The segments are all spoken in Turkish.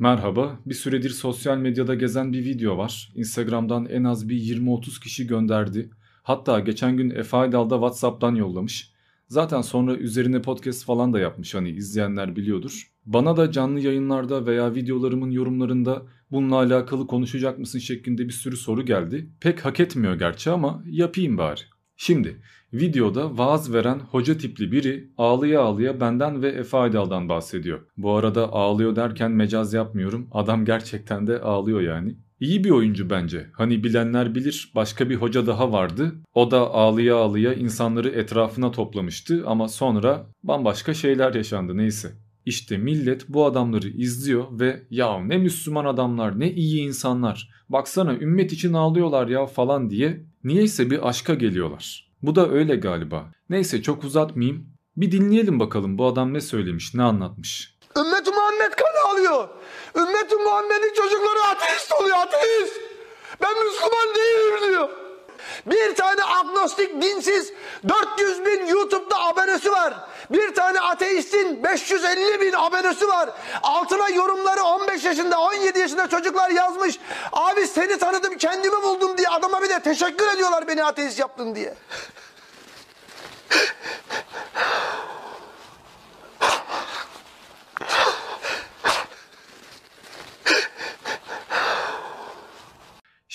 Merhaba, bir süredir sosyal medyada gezen bir video var. Instagram'dan en az bir 20-30 kişi gönderdi. Hatta geçen gün Efe Aydal da Whatsapp'tan yollamış. Zaten sonra üzerine podcast falan da yapmış hani izleyenler biliyordur. Bana da canlı yayınlarda veya videolarımın yorumlarında bununla alakalı konuşacak mısın şeklinde bir sürü soru geldi. Pek hak etmiyor gerçi ama yapayım bari. Şimdi videoda vaaz veren hoca tipli biri ağlıya ağlıya benden ve Efe Aydal'dan bahsediyor. Bu arada ağlıyor derken mecaz yapmıyorum. Adam gerçekten de ağlıyor yani. İyi bir oyuncu bence. Hani bilenler bilir başka bir hoca daha vardı. O da ağlıya ağlıya insanları etrafına toplamıştı ama sonra bambaşka şeyler yaşandı neyse. İşte millet bu adamları izliyor ve ya ne Müslüman adamlar ne iyi insanlar. Baksana ümmet için ağlıyorlar ya falan diye niyeyse bir aşka geliyorlar. Bu da öyle galiba. Neyse çok uzatmayayım. Bir dinleyelim bakalım bu adam ne söylemiş ne anlatmış. Ümmet-i Muhammed kan alıyor. Ümmet-i Muhammed'in çocukları ateist oluyor ateist. Ben Müslüman değilim diyor. Bir tane agnostik dinsiz 400 bin YouTube'da abonesi var. Bir tane ateistin 550 bin abonesi var. Altına yorumları 15 yaşında 17 yaşında çocuklar yazmış. Abi seni tanıdım kendimi buldum diye adama bir de teşekkür ediyorlar beni ateist yaptın diye.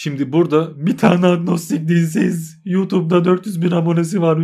Şimdi burada bir tane agnostik dinsiz YouTube'da 400 bin abonesi var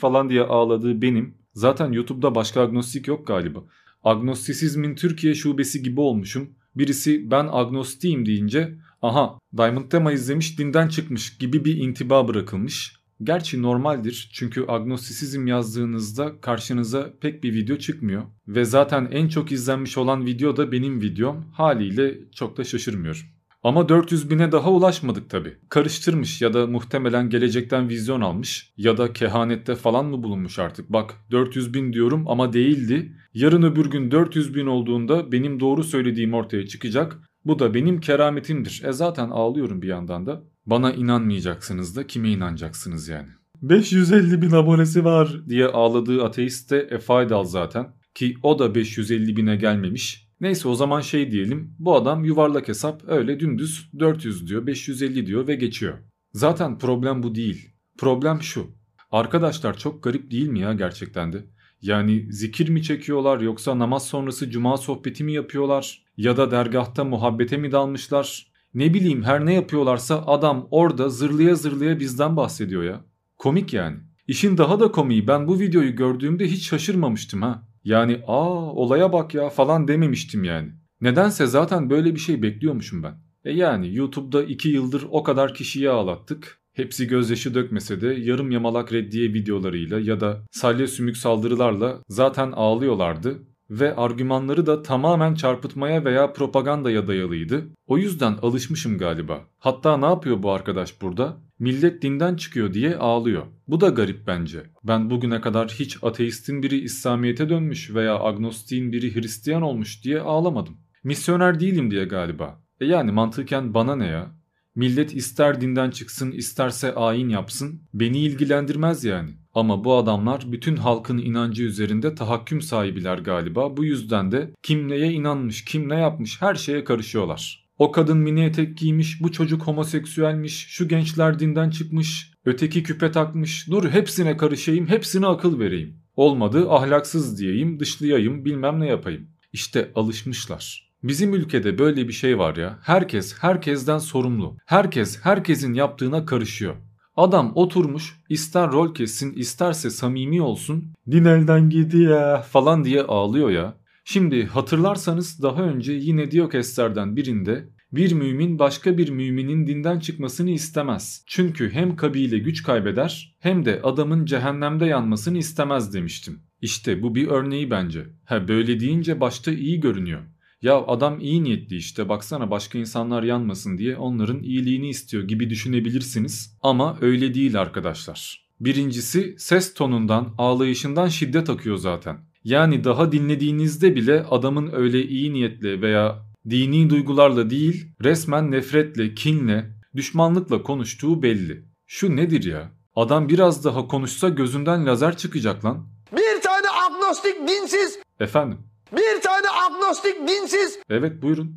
falan diye ağladığı benim. Zaten YouTube'da başka agnostik yok galiba. Agnostisizmin Türkiye şubesi gibi olmuşum. Birisi ben agnostiyim deyince aha Diamond Tema izlemiş dinden çıkmış gibi bir intiba bırakılmış. Gerçi normaldir çünkü agnostisizm yazdığınızda karşınıza pek bir video çıkmıyor. Ve zaten en çok izlenmiş olan video da benim videom haliyle çok da şaşırmıyorum. Ama 400 bine daha ulaşmadık tabi. Karıştırmış ya da muhtemelen gelecekten vizyon almış ya da kehanette falan mı bulunmuş artık. Bak 400 bin diyorum ama değildi. Yarın öbür gün 400 bin olduğunda benim doğru söylediğim ortaya çıkacak. Bu da benim kerametimdir. E zaten ağlıyorum bir yandan da. Bana inanmayacaksınız da kime inanacaksınız yani. 550 bin abonesi var diye ağladığı ateist de Efe Aydal zaten. Ki o da 550 bine gelmemiş. Neyse o zaman şey diyelim bu adam yuvarlak hesap öyle dümdüz 400 diyor 550 diyor ve geçiyor. Zaten problem bu değil. Problem şu. Arkadaşlar çok garip değil mi ya gerçekten de? Yani zikir mi çekiyorlar yoksa namaz sonrası cuma sohbeti mi yapıyorlar? Ya da dergahta muhabbete mi dalmışlar? Ne bileyim her ne yapıyorlarsa adam orada zırlıya zırlıya bizden bahsediyor ya. Komik yani. İşin daha da komiği ben bu videoyu gördüğümde hiç şaşırmamıştım ha. Yani aa olaya bak ya falan dememiştim yani. Nedense zaten böyle bir şey bekliyormuşum ben. E yani YouTube'da 2 yıldır o kadar kişiyi ağlattık. Hepsi gözyaşı dökmese de yarım yamalak reddiye videolarıyla ya da salya sümük saldırılarla zaten ağlıyorlardı ve argümanları da tamamen çarpıtmaya veya propagandaya dayalıydı. O yüzden alışmışım galiba. Hatta ne yapıyor bu arkadaş burada? Millet dinden çıkıyor diye ağlıyor. Bu da garip bence. Ben bugüne kadar hiç ateistin biri İslamiyet'e dönmüş veya agnostiğin biri Hristiyan olmuş diye ağlamadım. Misyoner değilim diye galiba. E yani mantıken bana ne ya? Millet ister dinden çıksın isterse ayin yapsın beni ilgilendirmez yani. Ama bu adamlar bütün halkın inancı üzerinde tahakküm sahibiler galiba. Bu yüzden de kim neye inanmış, kim ne yapmış her şeye karışıyorlar. O kadın mini etek giymiş, bu çocuk homoseksüelmiş, şu gençler dinden çıkmış, öteki küpe takmış. Dur hepsine karışayım, hepsine akıl vereyim. Olmadı ahlaksız diyeyim, dışlayayım, bilmem ne yapayım. İşte alışmışlar. Bizim ülkede böyle bir şey var ya. Herkes herkesten sorumlu. Herkes herkesin yaptığına karışıyor. Adam oturmuş ister rol kessin isterse samimi olsun din elden gidiyor falan diye ağlıyor ya. Şimdi hatırlarsanız daha önce yine Diokesler'den birinde bir mümin başka bir müminin dinden çıkmasını istemez. Çünkü hem kabile güç kaybeder hem de adamın cehennemde yanmasını istemez demiştim. İşte bu bir örneği bence. Ha böyle deyince başta iyi görünüyor. Ya adam iyi niyetli işte baksana başka insanlar yanmasın diye onların iyiliğini istiyor gibi düşünebilirsiniz. Ama öyle değil arkadaşlar. Birincisi ses tonundan, ağlayışından şiddet akıyor zaten. Yani daha dinlediğinizde bile adamın öyle iyi niyetle veya dini duygularla değil resmen nefretle, kinle, düşmanlıkla konuştuğu belli. Şu nedir ya? Adam biraz daha konuşsa gözünden lazer çıkacak lan. Bir tane agnostik dinsiz Efendim? Bir tane agnostik dinsiz, Evet buyurun.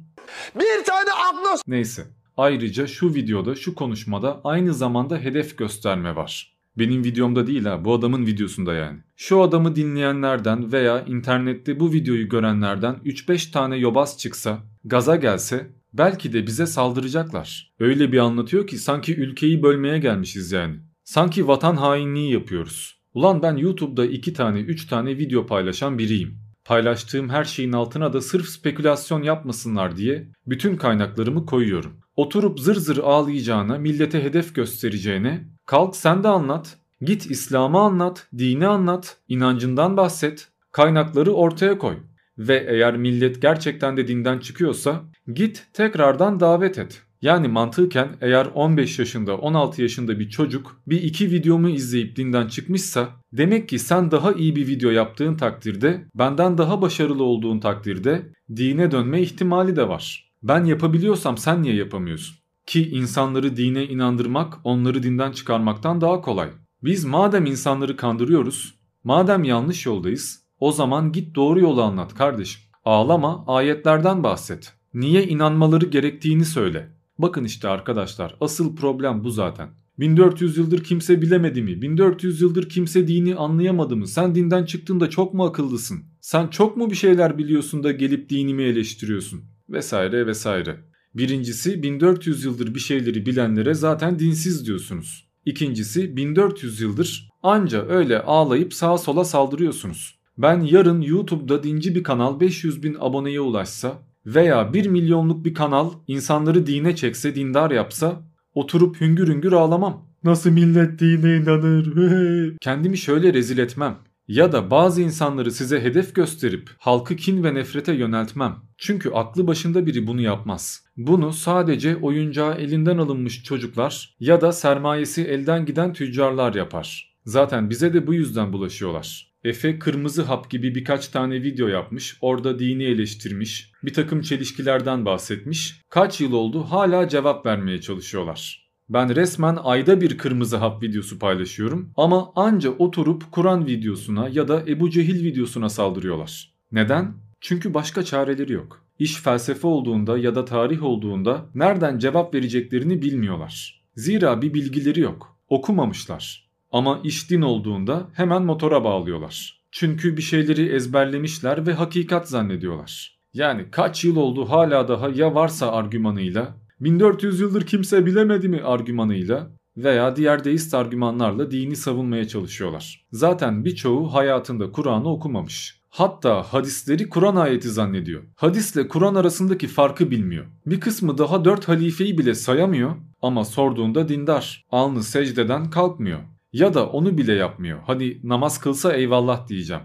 bir tane agnostik Neyse. Ayrıca şu videoda, şu konuşmada aynı zamanda hedef gösterme var. Benim videomda değil ha, bu adamın videosunda yani. Şu adamı dinleyenlerden veya internette bu videoyu görenlerden 3-5 tane yobaz çıksa, gaza gelse belki de bize saldıracaklar. Öyle bir anlatıyor ki sanki ülkeyi bölmeye gelmişiz yani. Sanki vatan hainliği yapıyoruz. Ulan ben YouTube'da 2 tane 3 tane video paylaşan biriyim. Paylaştığım her şeyin altına da sırf spekülasyon yapmasınlar diye bütün kaynaklarımı koyuyorum. Oturup zır zır ağlayacağına, millete hedef göstereceğine kalk sen de anlat. Git İslam'ı anlat, dini anlat, inancından bahset, kaynakları ortaya koy. Ve eğer millet gerçekten de dinden çıkıyorsa git tekrardan davet et. Yani mantıken eğer 15 yaşında 16 yaşında bir çocuk bir iki videomu izleyip dinden çıkmışsa demek ki sen daha iyi bir video yaptığın takdirde benden daha başarılı olduğun takdirde dine dönme ihtimali de var. Ben yapabiliyorsam sen niye yapamıyorsun? Ki insanları dine inandırmak onları dinden çıkarmaktan daha kolay. Biz madem insanları kandırıyoruz, madem yanlış yoldayız o zaman git doğru yolu anlat kardeşim. Ağlama ayetlerden bahset. Niye inanmaları gerektiğini söyle. Bakın işte arkadaşlar asıl problem bu zaten. 1400 yıldır kimse bilemedi mi? 1400 yıldır kimse dini anlayamadı mı? Sen dinden çıktığında çok mu akıllısın? Sen çok mu bir şeyler biliyorsun da gelip dinimi eleştiriyorsun? Vesaire vesaire. Birincisi 1400 yıldır bir şeyleri bilenlere zaten dinsiz diyorsunuz. İkincisi 1400 yıldır anca öyle ağlayıp sağa sola saldırıyorsunuz. Ben yarın YouTube'da dinci bir kanal 500 bin aboneye ulaşsa veya 1 milyonluk bir kanal insanları dine çekse dindar yapsa oturup hüngür hüngür ağlamam. Nasıl millet dine inanır? Kendimi şöyle rezil etmem. Ya da bazı insanları size hedef gösterip halkı kin ve nefrete yöneltmem. Çünkü aklı başında biri bunu yapmaz. Bunu sadece oyuncağı elinden alınmış çocuklar ya da sermayesi elden giden tüccarlar yapar. Zaten bize de bu yüzden bulaşıyorlar. Efe kırmızı hap gibi birkaç tane video yapmış, orada dini eleştirmiş, bir takım çelişkilerden bahsetmiş. Kaç yıl oldu hala cevap vermeye çalışıyorlar. Ben resmen ayda bir kırmızı hap videosu paylaşıyorum ama anca oturup Kur'an videosuna ya da Ebu Cehil videosuna saldırıyorlar. Neden? Çünkü başka çareleri yok. İş felsefe olduğunda ya da tarih olduğunda nereden cevap vereceklerini bilmiyorlar. Zira bir bilgileri yok. Okumamışlar. Ama iş din olduğunda hemen motora bağlıyorlar. Çünkü bir şeyleri ezberlemişler ve hakikat zannediyorlar. Yani kaç yıl oldu hala daha ya varsa argümanıyla 1400 yıldır kimse bilemedi mi argümanıyla veya diğer deist argümanlarla dini savunmaya çalışıyorlar. Zaten birçoğu hayatında Kur'an'ı okumamış. Hatta hadisleri Kur'an ayeti zannediyor. Hadisle Kur'an arasındaki farkı bilmiyor. Bir kısmı daha dört halifeyi bile sayamıyor ama sorduğunda dindar. Alnı secdeden kalkmıyor. Ya da onu bile yapmıyor. Hadi namaz kılsa eyvallah diyeceğim.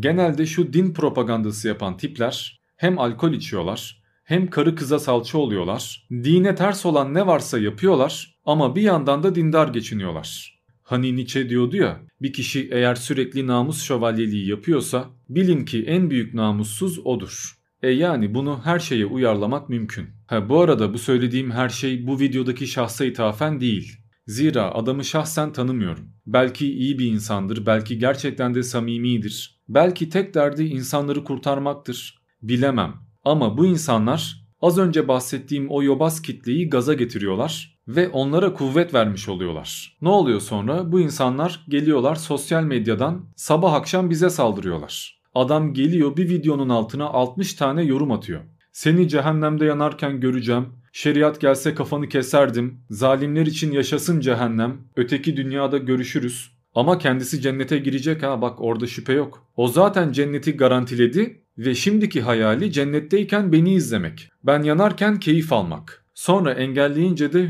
Genelde şu din propagandası yapan tipler hem alkol içiyorlar hem karı kıza salça oluyorlar. Dine ters olan ne varsa yapıyorlar ama bir yandan da dindar geçiniyorlar. Hani Nietzsche diyordu ya bir kişi eğer sürekli namus şövalyeliği yapıyorsa bilin ki en büyük namussuz odur. E yani bunu her şeye uyarlamak mümkün. Ha bu arada bu söylediğim her şey bu videodaki şahsa ithafen değil. Zira adamı şahsen tanımıyorum. Belki iyi bir insandır, belki gerçekten de samimidir. Belki tek derdi insanları kurtarmaktır. Bilemem. Ama bu insanlar az önce bahsettiğim o yobaz kitleyi gaza getiriyorlar ve onlara kuvvet vermiş oluyorlar. Ne oluyor sonra? Bu insanlar geliyorlar sosyal medyadan sabah akşam bize saldırıyorlar. Adam geliyor bir videonun altına 60 tane yorum atıyor. Seni cehennemde yanarken göreceğim. Şeriat gelse kafanı keserdim. Zalimler için yaşasın cehennem. Öteki dünyada görüşürüz. Ama kendisi cennete girecek ha bak orada şüphe yok. O zaten cenneti garantiledi ve şimdiki hayali cennetteyken beni izlemek. Ben yanarken keyif almak. Sonra engelleyince de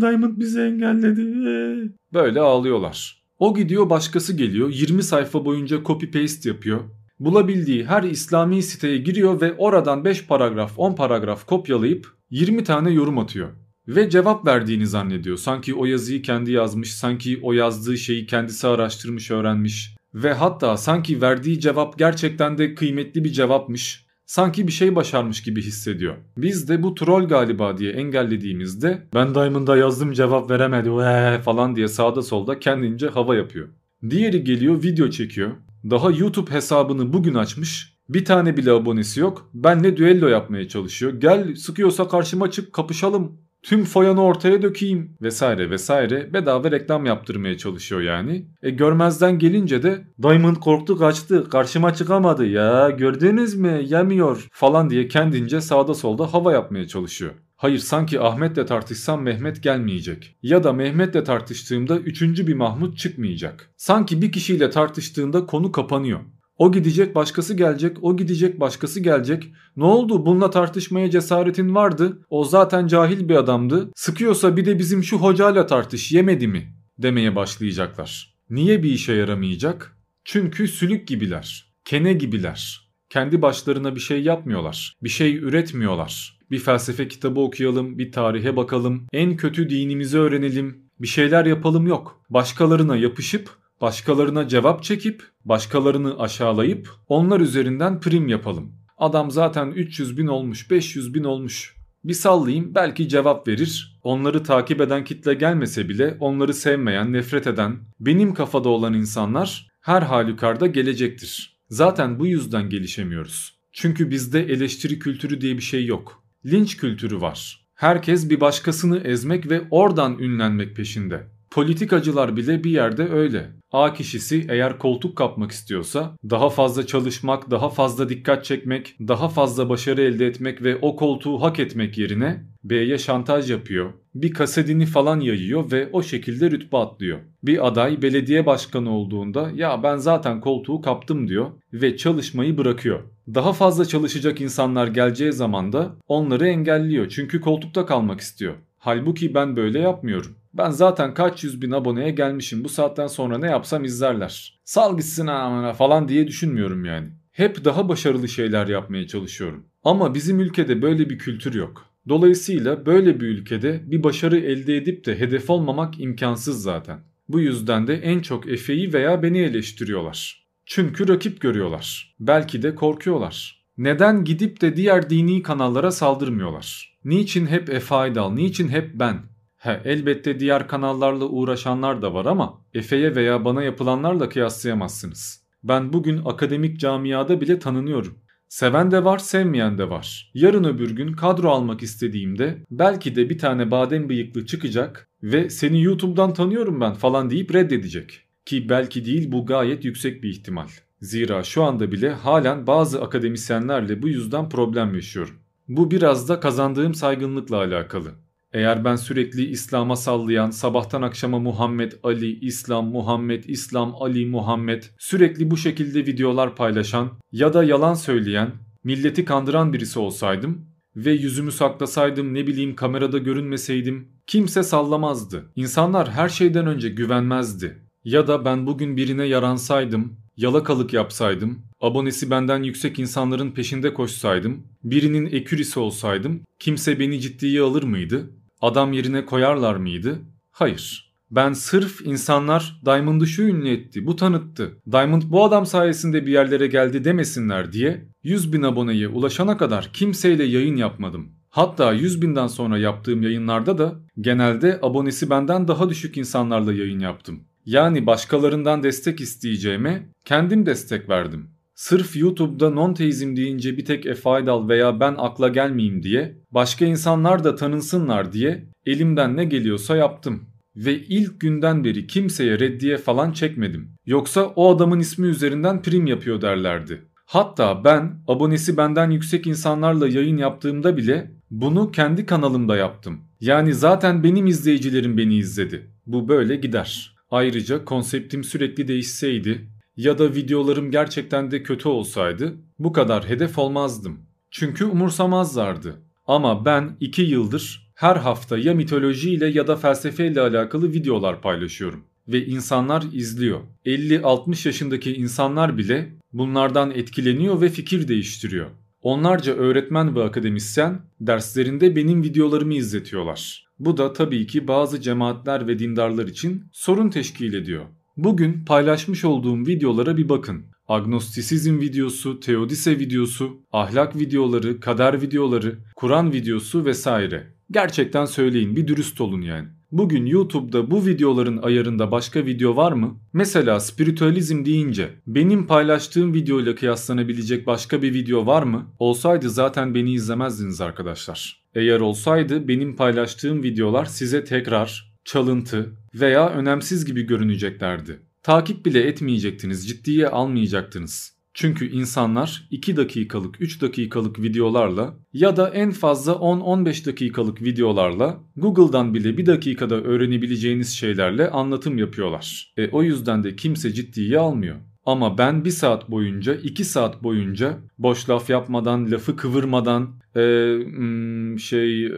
Diamond bizi engelledi. Böyle ağlıyorlar. O gidiyor başkası geliyor 20 sayfa boyunca copy paste yapıyor. Bulabildiği her İslami siteye giriyor ve oradan 5 paragraf 10 paragraf kopyalayıp 20 tane yorum atıyor. Ve cevap verdiğini zannediyor. Sanki o yazıyı kendi yazmış, sanki o yazdığı şeyi kendisi araştırmış, öğrenmiş. Ve hatta sanki verdiği cevap gerçekten de kıymetli bir cevapmış. Sanki bir şey başarmış gibi hissediyor. Biz de bu troll galiba diye engellediğimizde ben Diamond'a yazdım cevap veremedi Vee falan diye sağda solda kendince hava yapıyor. Diğeri geliyor video çekiyor. Daha YouTube hesabını bugün açmış. Bir tane bile abonesi yok. Benle düello yapmaya çalışıyor. Gel sıkıyorsa karşıma çık kapışalım. Tüm foyanı ortaya dökeyim vesaire vesaire bedava reklam yaptırmaya çalışıyor yani. E görmezden gelince de Diamond korktu kaçtı karşıma çıkamadı ya gördünüz mü yemiyor falan diye kendince sağda solda hava yapmaya çalışıyor. Hayır sanki Ahmet'le tartışsam Mehmet gelmeyecek. Ya da Mehmet'le tartıştığımda üçüncü bir Mahmut çıkmayacak. Sanki bir kişiyle tartıştığında konu kapanıyor. O gidecek başkası gelecek, o gidecek başkası gelecek. Ne oldu bununla tartışmaya cesaretin vardı. O zaten cahil bir adamdı. Sıkıyorsa bir de bizim şu hocayla tartış yemedi mi? Demeye başlayacaklar. Niye bir işe yaramayacak? Çünkü sülük gibiler. Kene gibiler. Kendi başlarına bir şey yapmıyorlar. Bir şey üretmiyorlar. Bir felsefe kitabı okuyalım, bir tarihe bakalım, en kötü dinimizi öğrenelim, bir şeyler yapalım yok. Başkalarına yapışıp başkalarına cevap çekip, başkalarını aşağılayıp onlar üzerinden prim yapalım. Adam zaten 300 bin olmuş, 500 bin olmuş. Bir sallayayım belki cevap verir. Onları takip eden kitle gelmese bile onları sevmeyen, nefret eden, benim kafada olan insanlar her halükarda gelecektir. Zaten bu yüzden gelişemiyoruz. Çünkü bizde eleştiri kültürü diye bir şey yok. Linç kültürü var. Herkes bir başkasını ezmek ve oradan ünlenmek peşinde. Politikacılar bile bir yerde öyle. A kişisi eğer koltuk kapmak istiyorsa daha fazla çalışmak, daha fazla dikkat çekmek, daha fazla başarı elde etmek ve o koltuğu hak etmek yerine B'ye şantaj yapıyor. Bir kasedini falan yayıyor ve o şekilde rütbe atlıyor. Bir aday belediye başkanı olduğunda ya ben zaten koltuğu kaptım diyor ve çalışmayı bırakıyor. Daha fazla çalışacak insanlar geleceği zaman da onları engelliyor çünkü koltukta kalmak istiyor. Halbuki ben böyle yapmıyorum. Ben zaten kaç yüz bin aboneye gelmişim bu saatten sonra ne yapsam izlerler. Sal gitsin amına falan diye düşünmüyorum yani. Hep daha başarılı şeyler yapmaya çalışıyorum. Ama bizim ülkede böyle bir kültür yok. Dolayısıyla böyle bir ülkede bir başarı elde edip de hedef olmamak imkansız zaten. Bu yüzden de en çok Efe'yi veya beni eleştiriyorlar. Çünkü rakip görüyorlar. Belki de korkuyorlar. Neden gidip de diğer dini kanallara saldırmıyorlar? Niçin hep Efe Aydal, niçin hep ben? He, elbette diğer kanallarla uğraşanlar da var ama Efe'ye veya bana yapılanlarla kıyaslayamazsınız. Ben bugün akademik camiada bile tanınıyorum. Seven de var, sevmeyen de var. Yarın öbür gün kadro almak istediğimde belki de bir tane badem bıyıklı çıkacak ve seni YouTube'dan tanıyorum ben falan deyip reddedecek. Ki belki değil bu gayet yüksek bir ihtimal. Zira şu anda bile halen bazı akademisyenlerle bu yüzden problem yaşıyorum. Bu biraz da kazandığım saygınlıkla alakalı. Eğer ben sürekli İslam'a sallayan, sabahtan akşama Muhammed Ali, İslam, Muhammed, İslam, Ali, Muhammed sürekli bu şekilde videolar paylaşan ya da yalan söyleyen, milleti kandıran birisi olsaydım ve yüzümü saklasaydım ne bileyim kamerada görünmeseydim kimse sallamazdı. İnsanlar her şeyden önce güvenmezdi. Ya da ben bugün birine yaransaydım, yalakalık yapsaydım, abonesi benden yüksek insanların peşinde koşsaydım, birinin ekürisi olsaydım kimse beni ciddiye alır mıydı? Adam yerine koyarlar mıydı? Hayır. Ben sırf insanlar Diamond'ı şu ünlü etti, bu tanıttı. Diamond bu adam sayesinde bir yerlere geldi demesinler diye 100 bin aboneye ulaşana kadar kimseyle yayın yapmadım. Hatta 100 binden sonra yaptığım yayınlarda da genelde abonesi benden daha düşük insanlarla yayın yaptım. Yani başkalarından destek isteyeceğime kendim destek verdim. Sırf YouTube'da non-teizm deyince bir tek Efe Aydal veya ben akla gelmeyeyim diye, başka insanlar da tanınsınlar diye elimden ne geliyorsa yaptım. Ve ilk günden beri kimseye reddiye falan çekmedim. Yoksa o adamın ismi üzerinden prim yapıyor derlerdi. Hatta ben abonesi benden yüksek insanlarla yayın yaptığımda bile bunu kendi kanalımda yaptım. Yani zaten benim izleyicilerim beni izledi. Bu böyle gider. Ayrıca konseptim sürekli değişseydi ya da videolarım gerçekten de kötü olsaydı bu kadar hedef olmazdım. Çünkü umursamazlardı. Ama ben 2 yıldır her hafta ya mitolojiyle ya da felsefeyle alakalı videolar paylaşıyorum ve insanlar izliyor. 50-60 yaşındaki insanlar bile bunlardan etkileniyor ve fikir değiştiriyor. Onlarca öğretmen ve akademisyen derslerinde benim videolarımı izletiyorlar. Bu da tabii ki bazı cemaatler ve dindarlar için sorun teşkil ediyor. Bugün paylaşmış olduğum videolara bir bakın. Agnostisizm videosu, teodise videosu, ahlak videoları, kader videoları, Kur'an videosu vesaire. Gerçekten söyleyin bir dürüst olun yani. Bugün YouTube'da bu videoların ayarında başka video var mı? Mesela spiritüalizm deyince benim paylaştığım videoyla kıyaslanabilecek başka bir video var mı? Olsaydı zaten beni izlemezdiniz arkadaşlar. Eğer olsaydı benim paylaştığım videolar size tekrar, çalıntı veya önemsiz gibi görüneceklerdi. Takip bile etmeyecektiniz, ciddiye almayacaktınız. Çünkü insanlar 2 dakikalık 3 dakikalık videolarla ya da en fazla 10-15 dakikalık videolarla Google'dan bile 1 dakikada öğrenebileceğiniz şeylerle anlatım yapıyorlar. E, o yüzden de kimse ciddiye almıyor. Ama ben 1 saat boyunca 2 saat boyunca boş laf yapmadan lafı kıvırmadan e, hmm, şey e,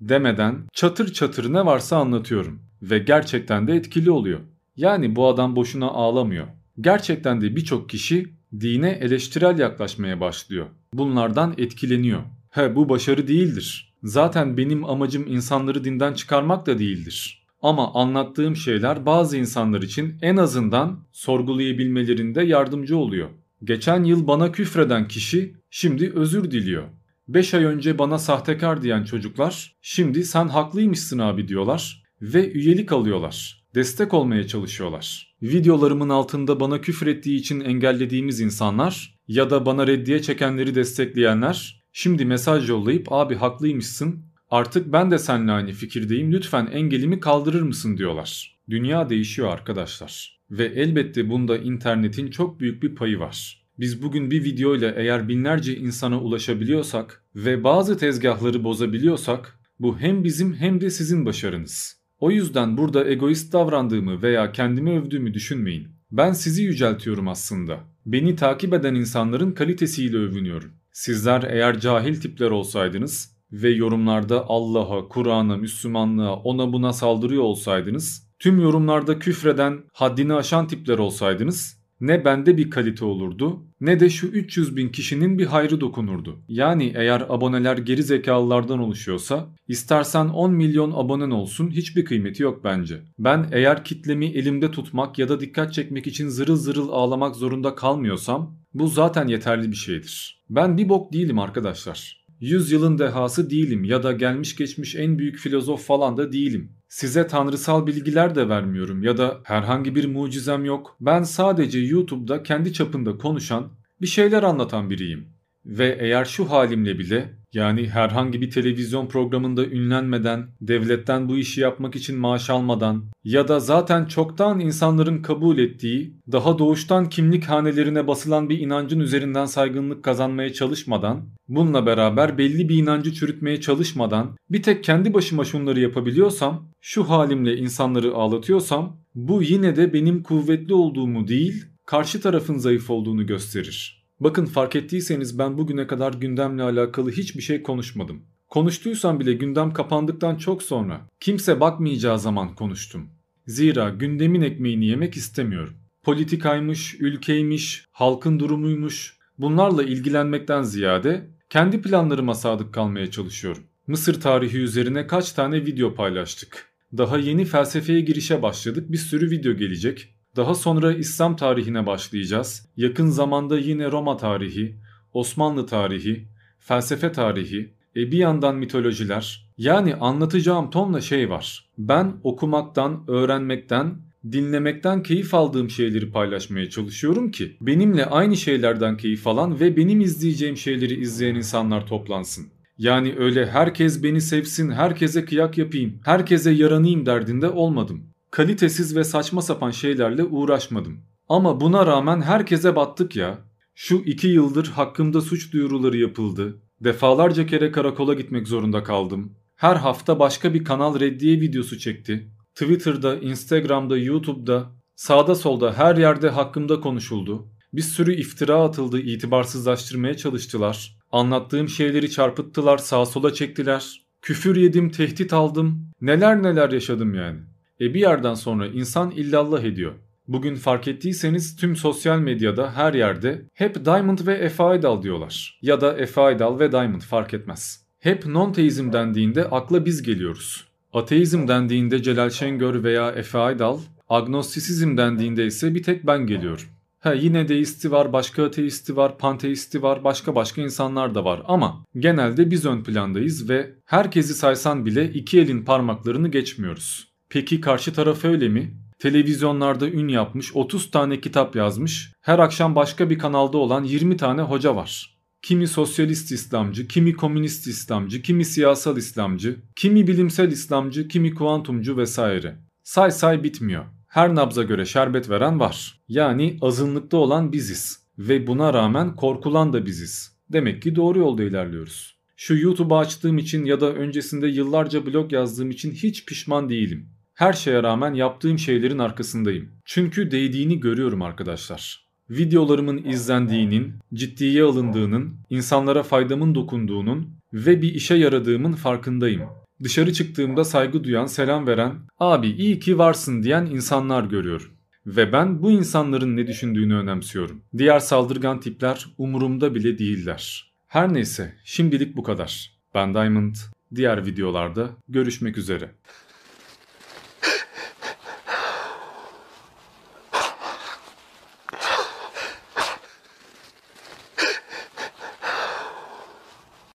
demeden çatır çatır ne varsa anlatıyorum. Ve gerçekten de etkili oluyor. Yani bu adam boşuna ağlamıyor. Gerçekten de birçok kişi dine eleştirel yaklaşmaya başlıyor. Bunlardan etkileniyor. He bu başarı değildir. Zaten benim amacım insanları dinden çıkarmak da değildir. Ama anlattığım şeyler bazı insanlar için en azından sorgulayabilmelerinde yardımcı oluyor. Geçen yıl bana küfreden kişi şimdi özür diliyor. 5 ay önce bana sahtekar diyen çocuklar şimdi sen haklıymışsın abi diyorlar ve üyelik alıyorlar destek olmaya çalışıyorlar. Videolarımın altında bana küfür ettiği için engellediğimiz insanlar ya da bana reddiye çekenleri destekleyenler şimdi mesaj yollayıp abi haklıymışsın artık ben de seninle aynı fikirdeyim lütfen engelimi kaldırır mısın diyorlar. Dünya değişiyor arkadaşlar ve elbette bunda internetin çok büyük bir payı var. Biz bugün bir videoyla eğer binlerce insana ulaşabiliyorsak ve bazı tezgahları bozabiliyorsak bu hem bizim hem de sizin başarınız. O yüzden burada egoist davrandığımı veya kendimi övdüğümü düşünmeyin. Ben sizi yüceltiyorum aslında. Beni takip eden insanların kalitesiyle övünüyorum. Sizler eğer cahil tipler olsaydınız ve yorumlarda Allah'a, Kur'an'a, Müslümanlığa, ona buna saldırıyor olsaydınız, tüm yorumlarda küfreden, haddini aşan tipler olsaydınız ne bende bir kalite olurdu ne de şu 300 bin kişinin bir hayrı dokunurdu. Yani eğer aboneler geri zekalılardan oluşuyorsa istersen 10 milyon abonen olsun hiçbir kıymeti yok bence. Ben eğer kitlemi elimde tutmak ya da dikkat çekmek için zırıl zırıl ağlamak zorunda kalmıyorsam bu zaten yeterli bir şeydir. Ben bir bok değilim arkadaşlar. 100 yılın dehası değilim ya da gelmiş geçmiş en büyük filozof falan da değilim. Size tanrısal bilgiler de vermiyorum ya da herhangi bir mucizem yok. Ben sadece YouTube'da kendi çapında konuşan, bir şeyler anlatan biriyim. Ve eğer şu halimle bile yani herhangi bir televizyon programında ünlenmeden, devletten bu işi yapmak için maaş almadan ya da zaten çoktan insanların kabul ettiği, daha doğuştan kimlik hanelerine basılan bir inancın üzerinden saygınlık kazanmaya çalışmadan, bununla beraber belli bir inancı çürütmeye çalışmadan bir tek kendi başıma şunları yapabiliyorsam, şu halimle insanları ağlatıyorsam bu yine de benim kuvvetli olduğumu değil, karşı tarafın zayıf olduğunu gösterir. Bakın fark ettiyseniz ben bugüne kadar gündemle alakalı hiçbir şey konuşmadım. Konuştuysam bile gündem kapandıktan çok sonra kimse bakmayacağı zaman konuştum. Zira gündemin ekmeğini yemek istemiyorum. Politikaymış, ülkeymiş, halkın durumuymuş bunlarla ilgilenmekten ziyade kendi planlarıma sadık kalmaya çalışıyorum. Mısır tarihi üzerine kaç tane video paylaştık. Daha yeni felsefeye girişe başladık. Bir sürü video gelecek. Daha sonra İslam tarihine başlayacağız. Yakın zamanda yine Roma tarihi, Osmanlı tarihi, felsefe tarihi, e bir yandan mitolojiler. Yani anlatacağım tonla şey var. Ben okumaktan, öğrenmekten, dinlemekten keyif aldığım şeyleri paylaşmaya çalışıyorum ki benimle aynı şeylerden keyif alan ve benim izleyeceğim şeyleri izleyen insanlar toplansın. Yani öyle herkes beni sevsin, herkese kıyak yapayım, herkese yaranayım derdinde olmadım kalitesiz ve saçma sapan şeylerle uğraşmadım. Ama buna rağmen herkese battık ya. Şu iki yıldır hakkımda suç duyuruları yapıldı. Defalarca kere karakola gitmek zorunda kaldım. Her hafta başka bir kanal reddiye videosu çekti. Twitter'da, Instagram'da, YouTube'da, sağda solda her yerde hakkımda konuşuldu. Bir sürü iftira atıldı, itibarsızlaştırmaya çalıştılar. Anlattığım şeyleri çarpıttılar, sağa sola çektiler. Küfür yedim, tehdit aldım. Neler neler yaşadım yani. E bir yerden sonra insan illallah ediyor. Bugün fark ettiyseniz tüm sosyal medyada her yerde hep Diamond ve Efe Aydal diyorlar. Ya da Efe Aydal ve Diamond fark etmez. Hep non-teizm dendiğinde akla biz geliyoruz. Ateizm dendiğinde Celal Şengör veya Efe Aydal, agnostisizm dendiğinde ise bir tek ben geliyorum. Ha yine deisti var, başka ateisti var, panteisti var, başka başka insanlar da var ama genelde biz ön plandayız ve herkesi saysan bile iki elin parmaklarını geçmiyoruz. Peki karşı taraf öyle mi? Televizyonlarda ün yapmış, 30 tane kitap yazmış, her akşam başka bir kanalda olan 20 tane hoca var. Kimi sosyalist İslamcı, kimi komünist İslamcı, kimi siyasal İslamcı, kimi bilimsel İslamcı, kimi kuantumcu vesaire. Say say bitmiyor. Her nabza göre şerbet veren var. Yani azınlıkta olan biziz. Ve buna rağmen korkulan da biziz. Demek ki doğru yolda ilerliyoruz. Şu YouTube'u açtığım için ya da öncesinde yıllarca blog yazdığım için hiç pişman değilim. Her şeye rağmen yaptığım şeylerin arkasındayım. Çünkü değdiğini görüyorum arkadaşlar. Videolarımın izlendiğinin, ciddiye alındığının, insanlara faydamın dokunduğunun ve bir işe yaradığımın farkındayım. Dışarı çıktığımda saygı duyan, selam veren, abi iyi ki varsın diyen insanlar görüyorum. Ve ben bu insanların ne düşündüğünü önemsiyorum. Diğer saldırgan tipler umurumda bile değiller. Her neyse şimdilik bu kadar. Ben Diamond. Diğer videolarda görüşmek üzere.